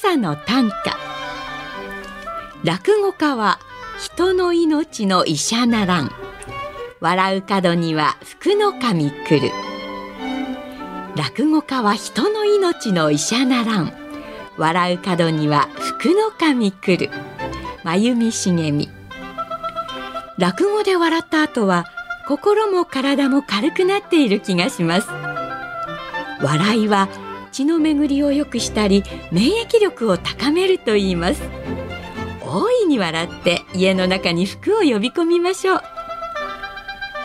朝の短歌。落語家は人の命の医者ならん。笑う角には福の神来る。落語家は人の命の医者ならん。笑う角には福の神来る。真由美茂美落語で笑った後は心も体も軽くなっている気がします。笑いは血の巡りを良くしたり免疫力を高めると言います。大いに笑って家の中に服を呼び込みましょう。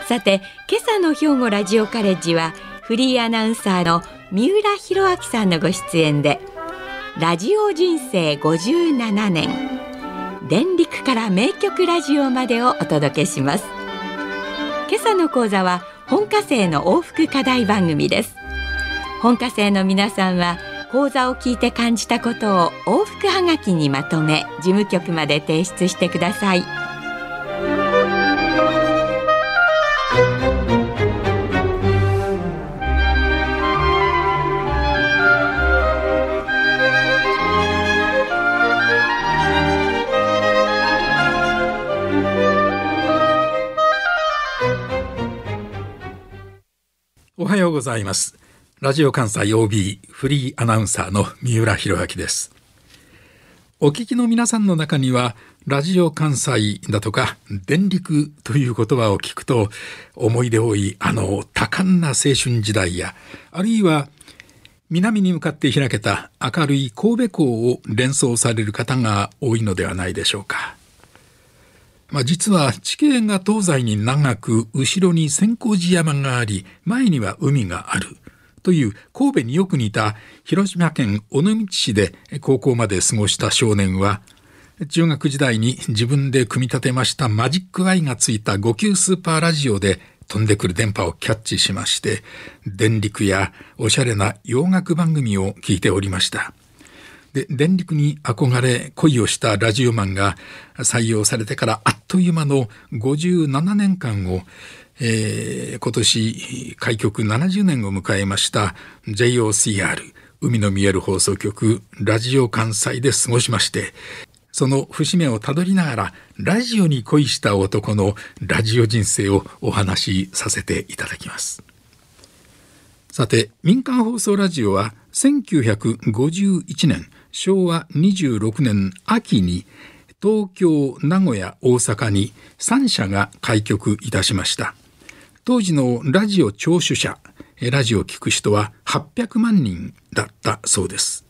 さて今朝の兵庫ラジオカレッジはフリーアナウンサーの三浦弘明さんのご出演でラジオ人生57年電力から名曲ラジオまでをお届けします。今朝の講座は本科生の往復課題番組です。本科生の皆さんは講座を聞いて感じたことを往復はがきにまとめ事務局まで提出してください。おはようございます。ラジオ関西 OB フリーアナウンサーの三浦弘明です。お聞きの皆さんの中にはラジオ関西だとか電力という言葉を聞くと思い出多いあの多感な青春時代やあるいは南に向かって開けた明るい神戸港を連想される方が多いのではないでしょうか。まあ、実は地形が東西に長く後ろに千光寺山があり前には海がある。という神戸によく似た広島県尾道市で高校まで過ごした少年は中学時代に自分で組み立てましたマジックアイがついた5級スーパーラジオで飛んでくる電波をキャッチしまして電力やおしゃれな洋楽番組を聞いておりました。で電力に憧れ恋をしたラジオマンが採用されてからあっという間の57年間を、えー、今年開局70年を迎えました JOCR 海の見える放送局ラジオ関西で過ごしましてその節目をたどりながらラジオに恋した男のラジオ人生をお話しさせていただきます。さて民間放送ラジオは1951年昭和26年秋に東京名古屋大阪に3社が開局いたしました。当時のラジオ聴取者ラジオを聞く人は800万人だったそうです、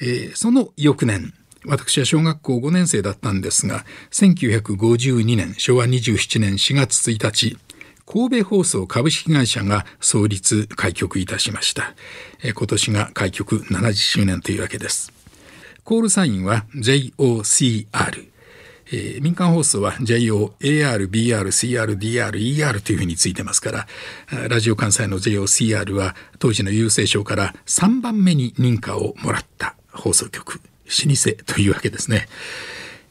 えー、その翌年私は小学校5年生だったんですが1952年昭和27年4月1日神戸放送株式会社が創立開局いたしました。今年が開局70周年というわけです。コールサインは JOCR えー、民間放送は JOAR、BR、CR、DR、ER というふうについてますからラジオ関西の JOCR は当時の郵政省から3番目に認可をもらった放送局老舗というわけですね。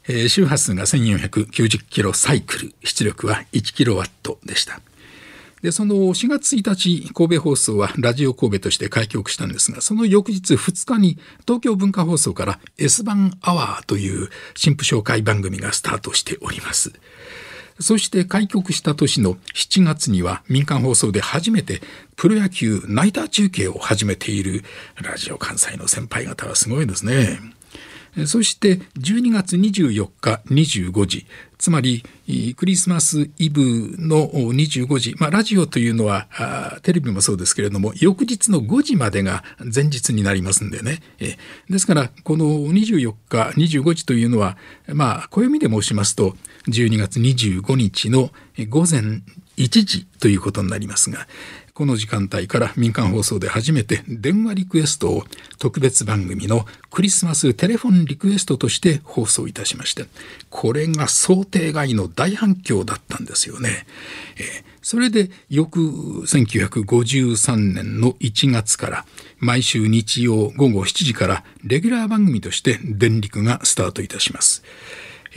えー、周波数が1490キロサイクル出力は1キロワットでしたでその4月1日神戸放送はラジオ神戸として開局したんですがその翌日2日に東京文化放送から S 番アワーという新婦紹介番組がスタートしておりますそして開局した年の7月には民間放送で初めてプロ野球ナイター中継を始めているラジオ関西の先輩方はすごいですね。そして12月24日25時つまりクリスマスイブの25時、まあ、ラジオというのはテレビもそうですけれども翌日の5時までが前日になりますんでね。ですからこの24日25時というのはまあ暦で申しますと12月25日の午前1時ということになりますがこの時間帯から民間放送で初めて電話リクエストを特別番組のクリスマステレフォンリクエストとして放送いたしましてこれが想定外の大反響だったんですよね。えー、それで翌1953年の1月から毎週日曜午後7時からレギュラー番組として電力がスタートいたします。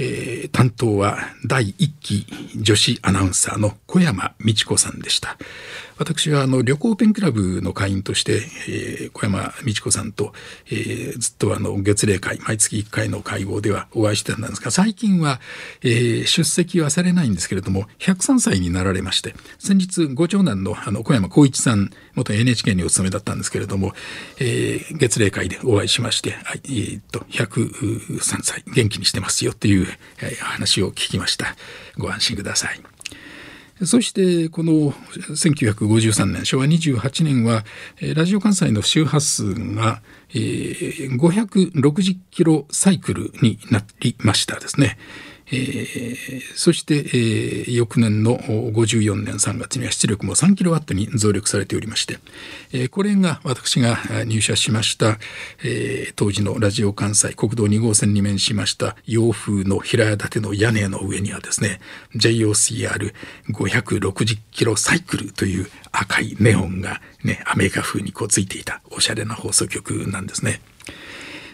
えー、担当は第1期女子アナウンサーの小山美智子さんでした。私はあの旅行ペンクラブの会員として、えー、小山美智子さんと、えー、ずっとあの月例会毎月1回の会合ではお会いしてたんですが最近は、えー、出席はされないんですけれども103歳になられまして先日ご長男のあの小山光一さん元 NHK にお勤めだったんですけれども、えー、月例会でお会いしまして、えー、っと103歳元気にしてますよっていう、えー、話を聞きましたご安心ください。そしてこの1953年昭和28年はラジオ関西の周波数が560キロサイクルになりましたですね。えー、そして、えー、翌年の54年3月には出力も 3kW に増力されておりまして、えー、これが私が入社しました、えー、当時のラジオ関西国道2号線に面しました洋風の平屋建ての屋根の上にはですね JOCR560 キロサイクルという赤いネオンがねアメリカ風にこうついていたおしゃれな放送局なんですね。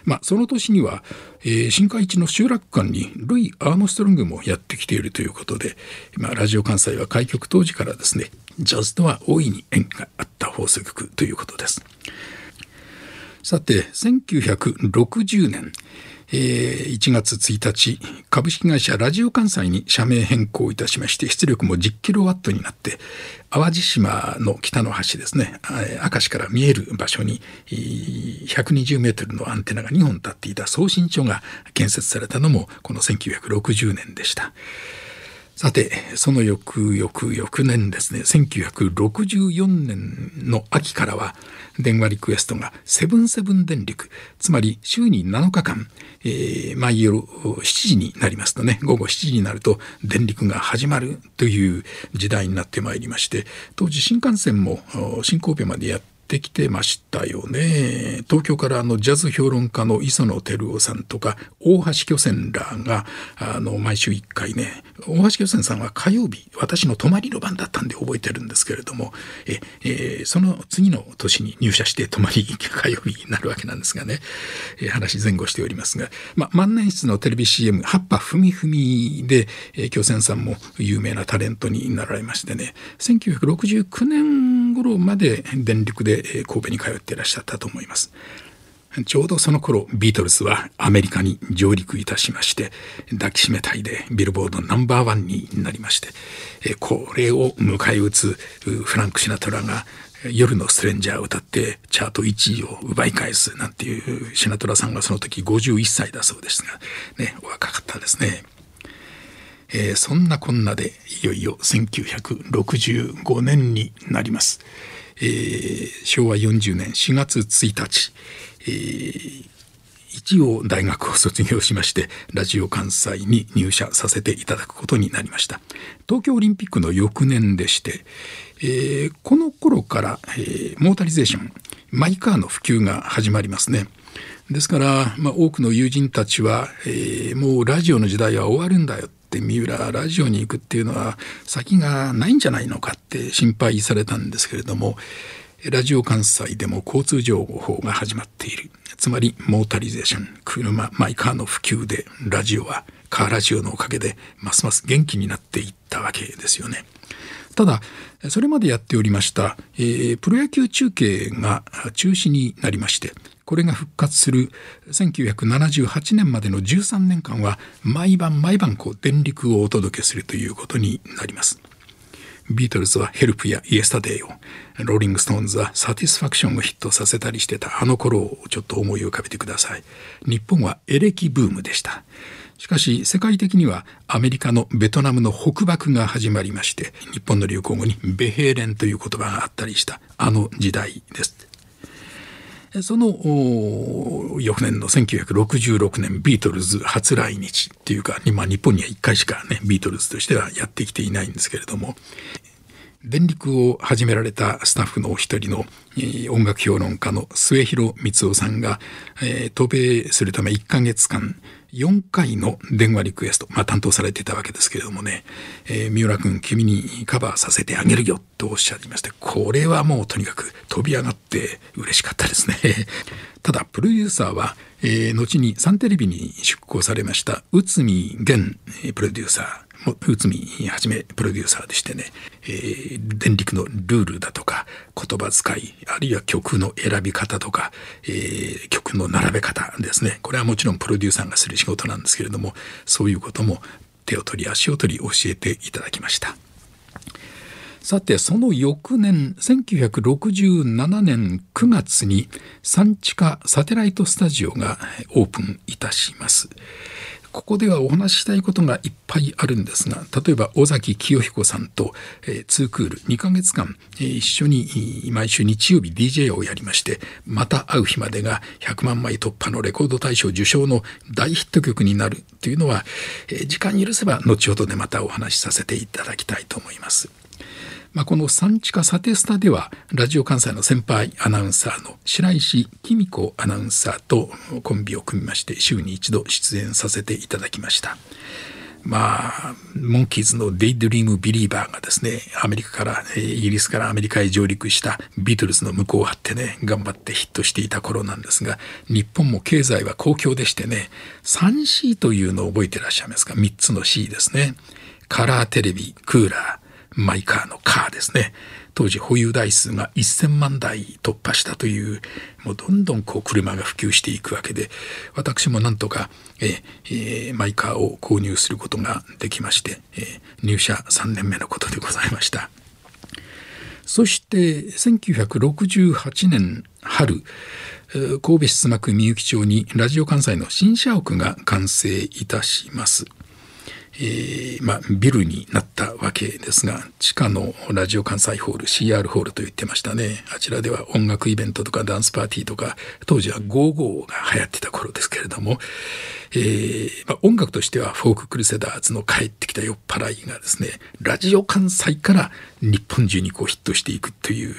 まあ、その年には、えー、新海地の集落間にルイ・アームストロングもやってきているということで、まあ、ラジオ関西は開局当時からですねジャズとは大いに縁があった放送局ということです。さて1960年えー、1月1日株式会社ラジオ関西に社名変更いたしまして出力も 10kW になって淡路島の北の端ですね明石から見える場所に120メートルのアンテナが2本立っていた送信所が建設されたのもこの1960年でした。さてその翌翌翌年ですね1964年の秋からは電話リクエストがセブンセブン電力つまり週に7日間、えー、毎夜7時になりますとね午後7時になると電力が始まるという時代になってまいりまして当時新幹線も新神戸までやってってきてましたよね。東京からあのジャズ評論家の磯野照夫さんとか大橋巨泉らがあの毎週1回ね大橋巨泉さんは火曜日私の泊まりの番だったんで覚えてるんですけれどもえ、えー、その次の年に入社して泊まり 火曜日になるわけなんですがね、えー、話前後しておりますが、ま、万年筆のテレビ CM「葉っぱふみふみ」で、えー、巨泉さんも有名なタレントになられましてね1969年頃まで電力で神戸に通っていらっしゃったと思います。ちょうどその頃ビートルズはアメリカに上陸いたしまして抱きしめたいでビルボードナンバーワンになりましてこれを迎え撃つフランク・シナトラが夜のストレンジャーを歌ってチャート1位を奪い返すなんていうシナトラさんがその時51歳だそうですがねお若かったですね。えー、そんなこんなでいよいよ1965年になります。えー、昭和40年4月1日、えー、一応大学を卒業しましてラジオ関西に入社させていただくことになりました。東京オリンピックの翌年でして、えー、この頃から、えー、モータリゼーションマイカーの普及が始まりますね。ですから、まあ、多くの友人たちは、えー、もうラジオの時代は終わるんだよって三浦ラジオに行くっていうのは先がないんじゃないのかって心配されたんですけれどもラジオ関西でも交通情報が始まっているつまりモータリゼーション車マイカーの普及でラジオはカーラジオのおかげでますます元気になっていったわけですよね。ただそれまでやっておりました、えー、プロ野球中継が中止になりましてこれが復活する1978年までの13年間は毎晩毎晩こう電リクをお届けするということになります。ビートルズはヘルプやイエスタデイを、ローリングストーンズはサティスファクションをヒットさせたりしてたあの頃をちょっと思い浮かべてください。日本はエレキブームでした。しかし世界的にはアメリカのベトナムの北爆が始まりまして日本の流行語にベヘーレンという言葉があったりしたあの時代です。その翌年の1966年ビートルズ初来日っていうか、まあ、日本には1回しかねビートルズとしてはやってきていないんですけれども電力を始められたスタッフのお一人の、えー、音楽評論家の末広光夫さんが、えー、渡米するため1ヶ月間4回の電話リクエスト、まあ、担当されていたわけですけれどもね、えー、三浦君君にカバーさせてあげるよとおっしゃいましてこれはもうとにかく飛び上がって嬉しかったですね。ただプロデューサーは、えー、後にサンテレビに出向されました内海源プロデューサー。内海はじめプロデューサーでしてね、えー、電力のルールだとか言葉遣いあるいは曲の選び方とか、えー、曲の並べ方ですねこれはもちろんプロデューサーがする仕事なんですけれどもそういうことも手を取り足を取り教えていただきました。さてその翌年1967年9月に産地下サテライトスタジオがオープンいたします。ここではお話ししたいことがいっぱいあるんですが例えば尾崎清彦さんと、えー、2クール2ヶ月間、えー、一緒に毎週日曜日 DJ をやりまして「また会う日まで」が100万枚突破のレコード大賞受賞の大ヒット曲になるというのは、えー、時間許せば後ほどでまたお話しさせていただきたいと思います。まあ、この産地下サテスタではラジオ関西の先輩アナウンサーの白石紀美子アナウンサーとコンビを組みまして週に一度出演させていただきました。まあ、モンキーズのデイドリームビリーバーがですね、アメリカから、イギリスからアメリカへ上陸したビートルズの向こうを張ってね、頑張ってヒットしていた頃なんですが、日本も経済は好況でしてね、3C というのを覚えてらっしゃいますか ?3 つの C ですね。カラーテレビ、クーラー、マイカーのカーですね。当時保有台数が1000万台突破したというもうどんどんこう車が普及していくわけで私もなんとかえ、えー、マイカーを購入することができまして、えー、入社3年目のことでございました。そして1968年春神戸市須磨区みゆき町にラジオ関西の新社屋が完成いたします。えーまあ、ビルになったわけですが地下のラジオ関西ホール CR ホールと言ってましたね。あちらでは音楽イベントとかダンスパーティーとか当時はゴーゴーが流行ってた頃ですけれども、えーまあ、音楽としてはフォーククルセダーズの帰ってきた酔っ払いがですねラジオ関西から日本中にこうヒットしていくという、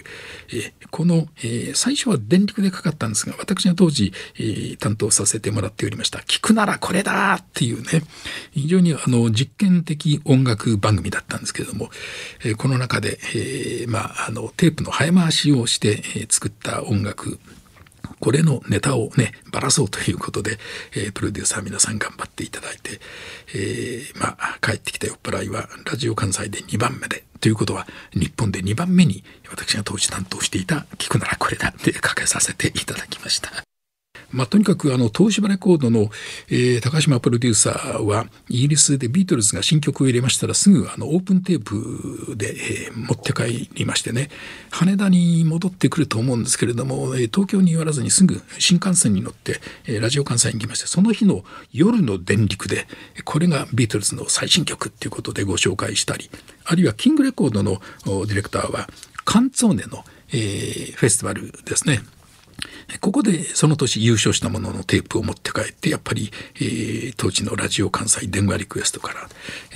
えー、この、えー、最初は電力でかかったんですが私が当時、え、担当させてもらっておりました「聞くならこれだ!」っていうね非常にあの実験的音楽番組だったんですけれども、え、この中で、えーまあ、あのテープの早回しをして、え、作った音楽これのネタをねばらそうということで、えー、プロデューサー皆さん頑張っていただいて、えー、まあ帰ってきた酔っ払いはラジオ関西で2番目でということは日本で2番目に私が当時担当していた「聞くならこれだ」ってかけさせていただきました。まあ、とにかくあの東芝レコードの、えー、高島プロデューサーはイギリスでビートルズが新曲を入れましたらすぐあのオープンテープで、えー、持って帰りましてね羽田に戻ってくると思うんですけれども、えー、東京に言わずにすぐ新幹線に乗って、えー、ラジオ関西に来ましてその日の夜の電力でこれがビートルズの最新曲っていうことでご紹介したりあるいはキングレコードのディレクターはカンツォーネの、えー、フェスティバルですね。ここでその年優勝したもののテープを持って帰ってやっぱり、えー、当時のラジオ関西電話リクエストから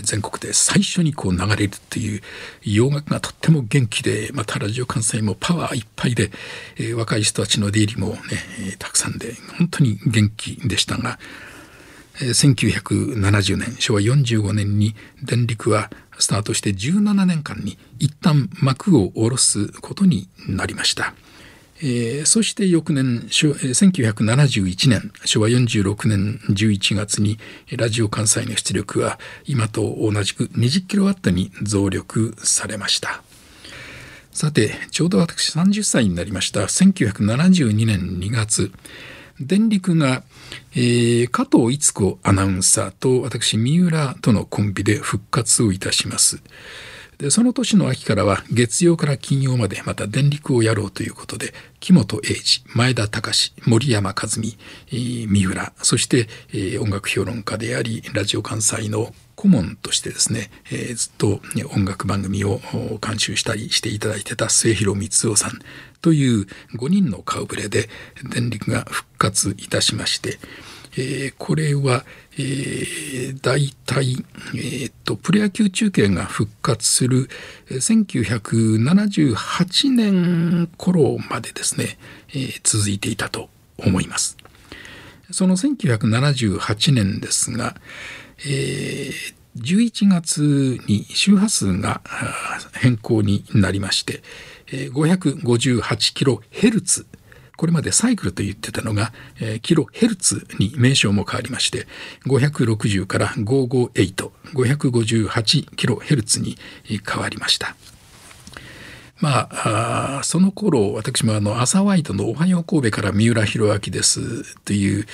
全国で最初にこう流れるっていう洋楽がとっても元気でまたラジオ関西もパワーいっぱいで、えー、若い人たちの出入りもね、えー、たくさんで本当に元気でしたが、えー、1970年昭和45年に電力はスタートして17年間に一旦幕を下ろすことになりました。えー、そして翌年1971年昭和46年11月にラジオ関西の出力は今と同じく20キロワットに増力されました。さてちょうど私30歳になりました。1972年2月。電力が、えー、加藤逸子アナウンサーと私三浦とのコンビで復活をいたします。でその年の秋からは月曜から金曜までまた電力をやろうということで木本英二前田隆森山和美三浦そして音楽評論家でありラジオ関西の顧問としてですね、えー、ずっと音楽番組を監修したりしていただいてた末広光夫さんという5人の顔ぶれで電力が復活いたしまして、えー、これは、えー、大体、えー、とプロ野球中継が復活する1978年頃までですね、えー、続いていたと思います。その1978年ですが、えー、11月に周波数が変更になりまして、558kHz これまでサイクルと言ってたのが、えー、キロヘルツに名称も変わりまして560から558、558キロヘルツに変わりました。まあ、あその頃私もあの朝ワイドの「おはよう神戸から三浦弘明です」という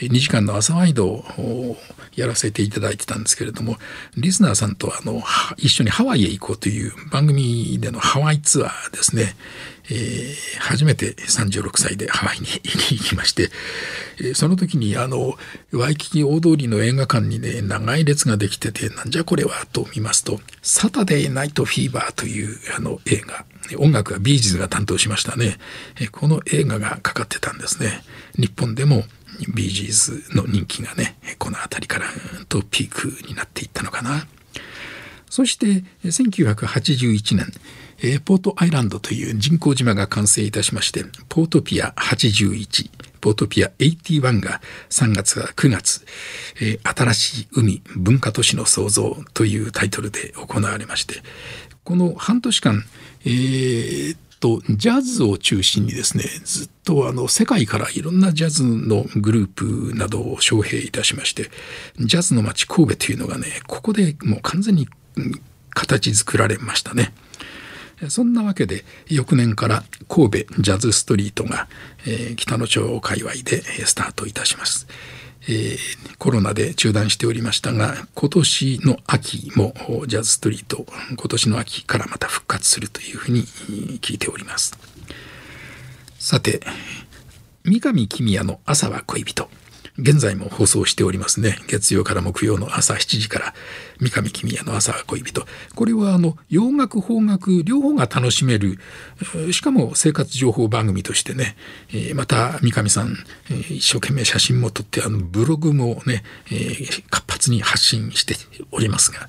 2時間の朝ワイドをやらせていただいてたんですけれどもリスナーさんとあの一緒にハワイへ行こうという番組でのハワイツアーですね、えー、初めて36歳でハワイに 行きまして、えー、その時にあのワイキキ大通りの映画館にね長い列ができててなんじゃこれはと見ますと「サタデーナイトフィーバー」というあの映画。音楽はビージーズが担当しましたね、えー、この映画がかかってたんですね。日本でもビージーズの人気がねこの辺りからとピークになっていったのかな。そして1981年ポートアイランドという人工島が完成いたしましてポートピア81ポートピア81が3月から9月、え新しい海文化都市の創造というタイトルで行われましてこの半年間、えー、とジャズを中心にですねずっとあの世界からいろんなジャズのグループなどを招聘いたしましてジャズの街神戸というのがねここでもう完全に形作られましたね。そんなわけで翌年から神戸ジャズストリートが、えー、北野町界隈でスタートいたします。えー、コロナで中断しておりましたが今年の秋もジャズストリート今年の秋からまた復活するというふうに聞いておりますさて三上公也の朝は恋人現在も放送しておりますね。月曜から木曜の朝7時から。三上公也の朝は恋人。これはあの洋楽邦楽両方が楽しめるしかも生活情報番組としてね。また三上さん一生懸命写真も撮ってあのブログもね活発に発信しておりますが。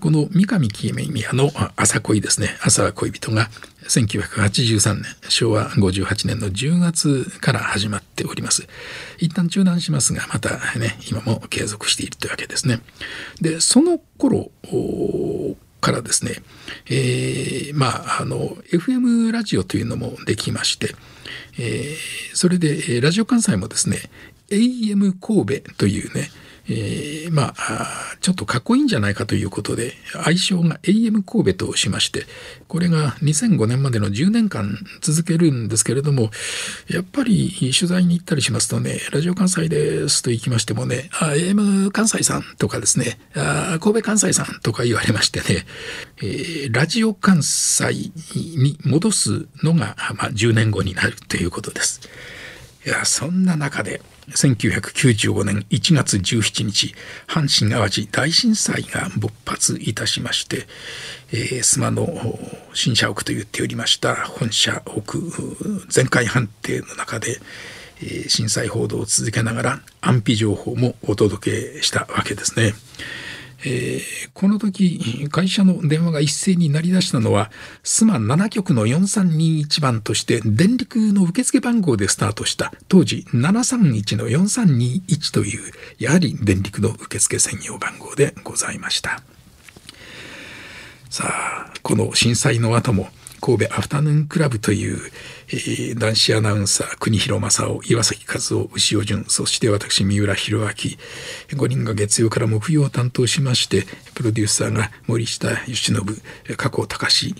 この三上公也の朝恋ですね。朝は恋人が1983年昭和58年の10月から始まっております。一旦中断しますがまたね今も継続しているというわけですね。でその頃からですね、えー、まああの FM ラジオというのもできまして、えー、それでラジオ関西もですね AM 神戸というねえー、まあちょっとかっこいいんじゃないかということで愛称が AM 神戸としましてこれが2005年までの10年間続けるんですけれどもやっぱり取材に行ったりしますとね「ラジオ関西です」と行きましてもね「あ AM 関西さん」とかですねあ「神戸関西さん」とか言われましてね、えー、ラジオ関西に戻すのが、まあ、10年後になるということです。いやそんな中で1995年1月17日阪神・淡路大震災が勃発いたしまして、えー、スマの新社屋と言っておりました本社屋全開判定の中で、えー、震災報道を続けながら安否情報もお届けしたわけですね。えー、この時会社の電話が一斉に鳴り出したのはスマ7局の4321番として電力の受付番号でスタートした当時731の4321というやはり電力の受付専用番号でございました。さあこの震災の後も神戸アフタヌーンクラブという、男子アナウンサー国広正夫岩崎和夫牛尾淳そして私三浦弘明。5人が月曜から木曜を担当しましてプロデューサーが森下義信加藤隆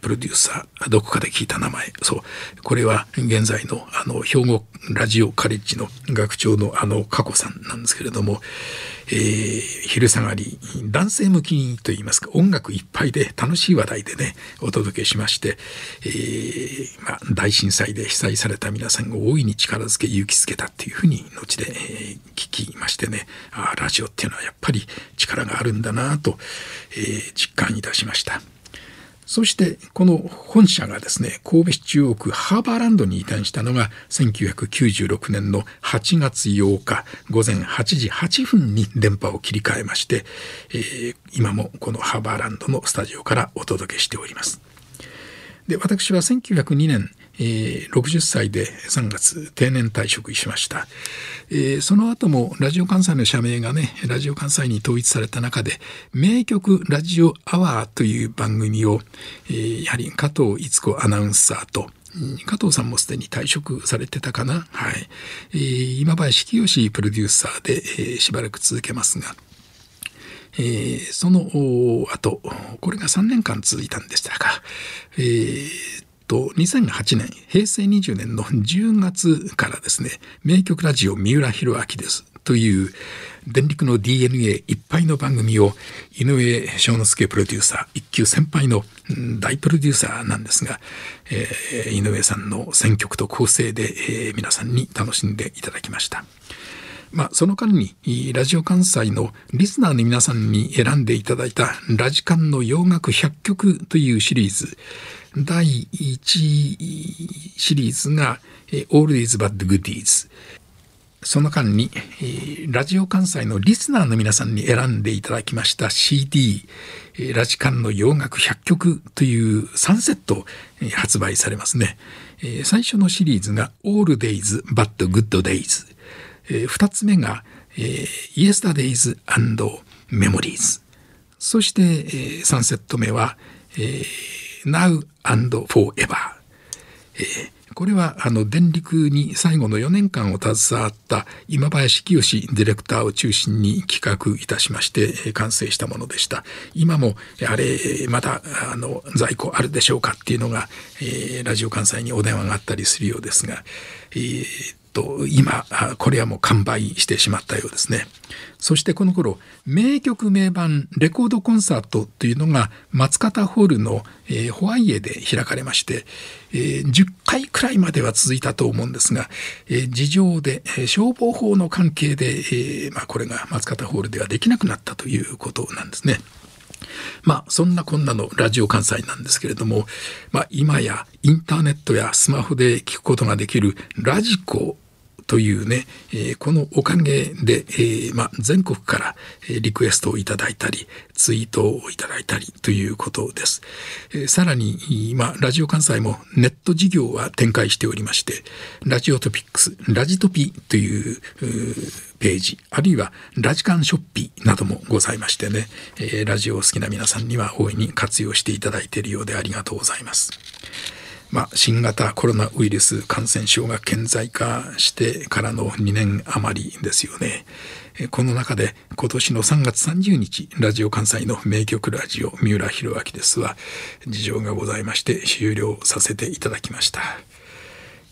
プロデューサーどこかで聞いた名前。そう。これは現在のあの兵庫ラジオカレッジの学長のあの加古さんなんですけれどもえー、昼下がり男性向きといいますか音楽いっぱいで楽しい話題でねお届けしまして、えー、まあ、大震災で被災された皆さんを大いに力づけ勇気づけたっていうふうに後で、えー、聞きまし。てねあラジオっていうのはやっぱり力があるんだなと、え、実感いたしました。そしてこの本社がですね神戸市中央区ハーバーランドに移転したのが1996年の8月8日午前8時8分に電波を切り替えまして、えー、今もこのハーバーランドのスタジオからお届けしております。で私は1902年えー、60歳で3月定年退職しました、えー、その後もラジオ関西の社名がねラジオ関西に統一された中で名曲ラジオアワーという番組を、えー、やはり加藤逸子アナウンサーと加藤さんもすでに退職されてたかな、はい。えー、今林清プロデューサーで、えー、しばらく続けますが、えー、その後これが3年間続いたんでしたか、えー、と2008年平成20年の10月からですね名曲ラジオ三浦弘明ですという電力の DNA いっぱいの番組を井上翔之介プロデューサー一級先輩の大プロデューサーなんですが、えー、井上さんの選曲と構成で、えー、皆さんに楽しんでいただきました。まあ、その間にラジオ関西のリスナーの皆さんに選んでいただいたラジカンの洋楽100曲というシリーズ第1シリーズが All These Bad Goodies その間に、ラジオ関西のリスナーの皆さんに選んでいただきました CD ラジカンの洋楽100曲という3セット発売されますね。最初のシリーズが All Days But Good Days 2つ目が Yesterdays and Memories そして3セット目は Now and Forever、えー、これはあの電力に最後の4年間を携わった今林清ディレクターを中心に企画いたしまして完成したものでした。今もあれまだあの在庫あるでしょうかっていうのが、えー、ラジオ関西にお電話があったりするようですが、えー、今これはもう完売してしまったようですねそしてこの頃名曲名盤レコードコンサートというのが松方ホールの、えー、ホワイエで開かれまして、えー、10回くらいまでは続いたと思うんですが、えー、事情で、え、消防法の関係で、えまあ、これが松方ホールではできなくなったということなんですね。まあそんなこんなのラジオ関西なんですけれども、まあ、今やインターネットやスマホで聞くことができるラジコというね、えー、このおかげで、えー、ま、全国からリクエストをいただいたり、ツイートをいただいたりということです。えー、さらに、今、ラジオ関西もネット事業は展開しておりまして、ラジオトピックス、ラジトピというページ、あるいはラジカンショッピーなどもございましてね、え、ラジオを好きな皆さんには大いに活用していただいているようでありがとうございます。まあ、新型コロナウイルス感染症が顕在化してからの2年余りですよね。この中で今年の3月30日ラジオ関西の名曲ラジオ三浦弘明ですは事情がございまして終了させていただきました。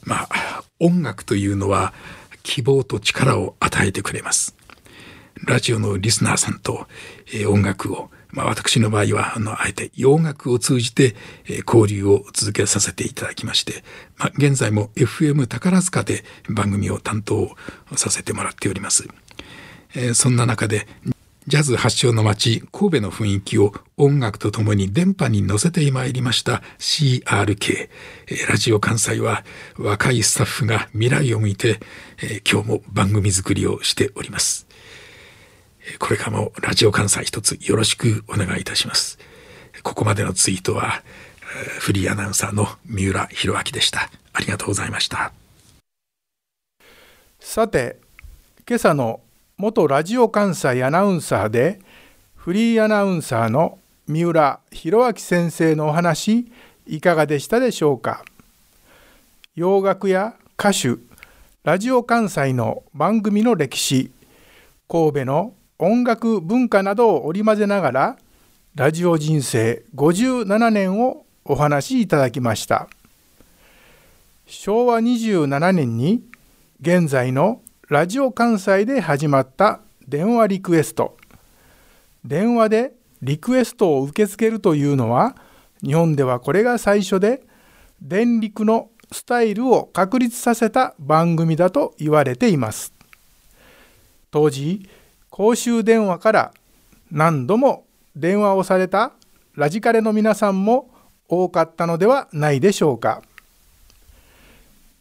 まあ音楽というのは希望と力を与えてくれます。ラジオのリスナーさんと、音楽をまあ、私の場合はあのあえて洋楽を通じて、え交流を続けさせていただきまして、まあ、現在も FM 宝塚で番組を担当させてもらっております。えー、そんな中でジャズ発祥の街神戸の雰囲気を音楽とともに電波に乗せてまいりました CRK、ラジオ関西は若いスタッフが未来を向いて、今日も番組作りをしております。これからもラジオ関西一つよろしくお願いいたします。ここまでのツイートはフリーアナウンサーの三浦弘明でした。ありがとうございました。さて、今朝の元ラジオ関西アナウンサーでフリーアナウンサーの三浦弘明先生のお話いかがでしたでしょうか？洋楽や歌手ラジオ関西の番組の歴史神戸の音楽文化などを織り交ぜながらラジオ人生57年をお話しいただきました。昭和27年に現在のラジオ関西で始まった電話リクエスト。電話でリクエストを受け付けるというのは日本ではこれが最初で電力のスタイルを確立させた番組だと言われています。当時公衆電話から何度も電話をされたラジカレの皆さんも多かったのではないでしょうか。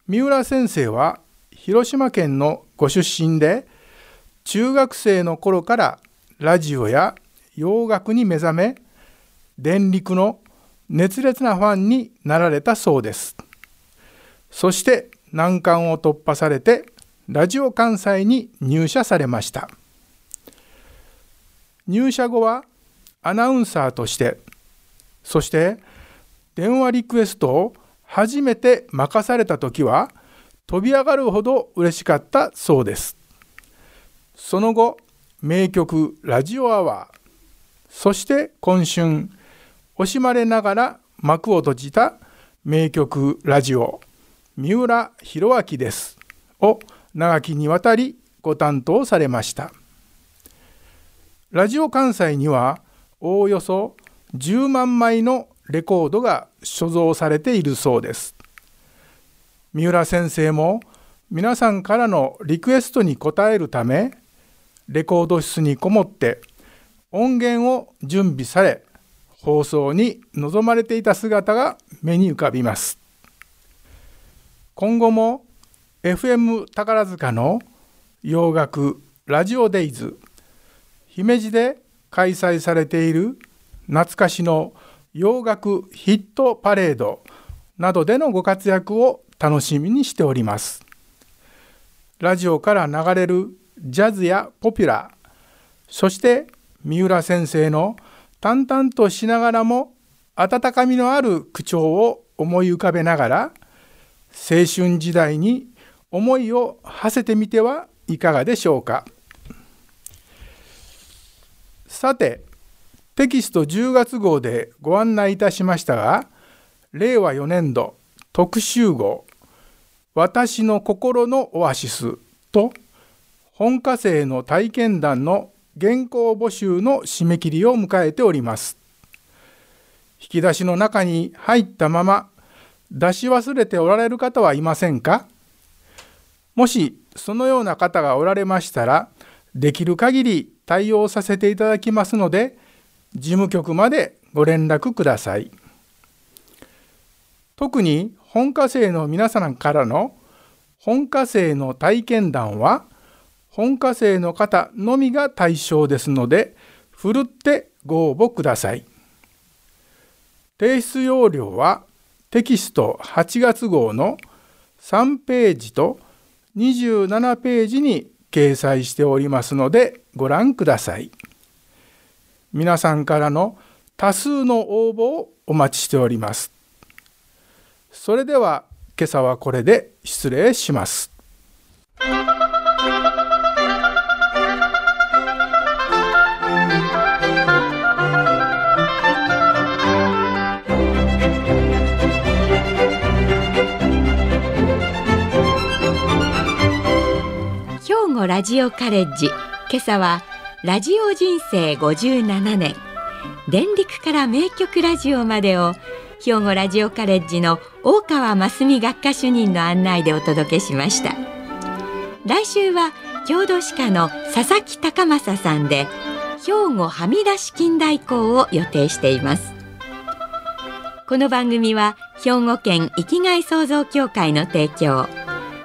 三浦先生は広島県のご出身で中学生の頃からラジオや洋楽に目覚め電力の熱烈なファンになられたそうです。そして難関を突破されてラジオ関西に入社されました。入社後はアナウンサーとしてそして電話リクエストを初めて任された時は飛び上がるほど嬉しかったそうです。その後名曲ラジオアワーそして今春惜しまれながら幕を閉じた名曲ラジオ三浦弘明です。を長きにわたりご担当されました。ラジオ関西にはおおよそ10万枚のレコードが所蔵されているそうです。三浦先生も皆さんからのリクエストに応えるためレコード室にこもって音源を準備され放送に臨まれていた姿が目に浮かびます。今後も FM 宝塚の洋楽ラジオデイズ姫路で開催されている懐かしの洋楽ヒットパレードなどでのご活躍を楽しみにしておりますラジオから流れるジャズやポピュラーそして三浦先生の淡々としながらも温かみのある口調を思い浮かべながら青春時代に思いを馳せてみてはいかがでしょうか。さてテキスト10月号でご案内いたしましたが令和4年度特集号「私の心のオアシス」と本科生の体験談の原稿募集の締め切りを迎えております。引き出しの中に入ったまま出し忘れておられる方はいませんか？もしそのような方がおられましたらできる限り対応させていただきますので事務局までご連絡ください。特に本科生の皆さんからの本科生の体験談は本科生の方のみが対象ですのでふるってご応募ください。提出要領はテキスト8月号の3ページと27ページに掲載しておりますのでご覧ください。皆さんからの多数の応募をお待ちしております。それでは今朝はこれで失礼します。兵庫ラジオカレッジ。今朝はラジオ人生57年。電力から名曲ラジオまでを兵庫ラジオカレッジの大川真澄学科主任の案内でお届けしました。来週は郷土歯科の佐々木隆正さんで兵庫はみ出し近代校を予定しています。この番組は兵庫県生きがい創造協会の提供。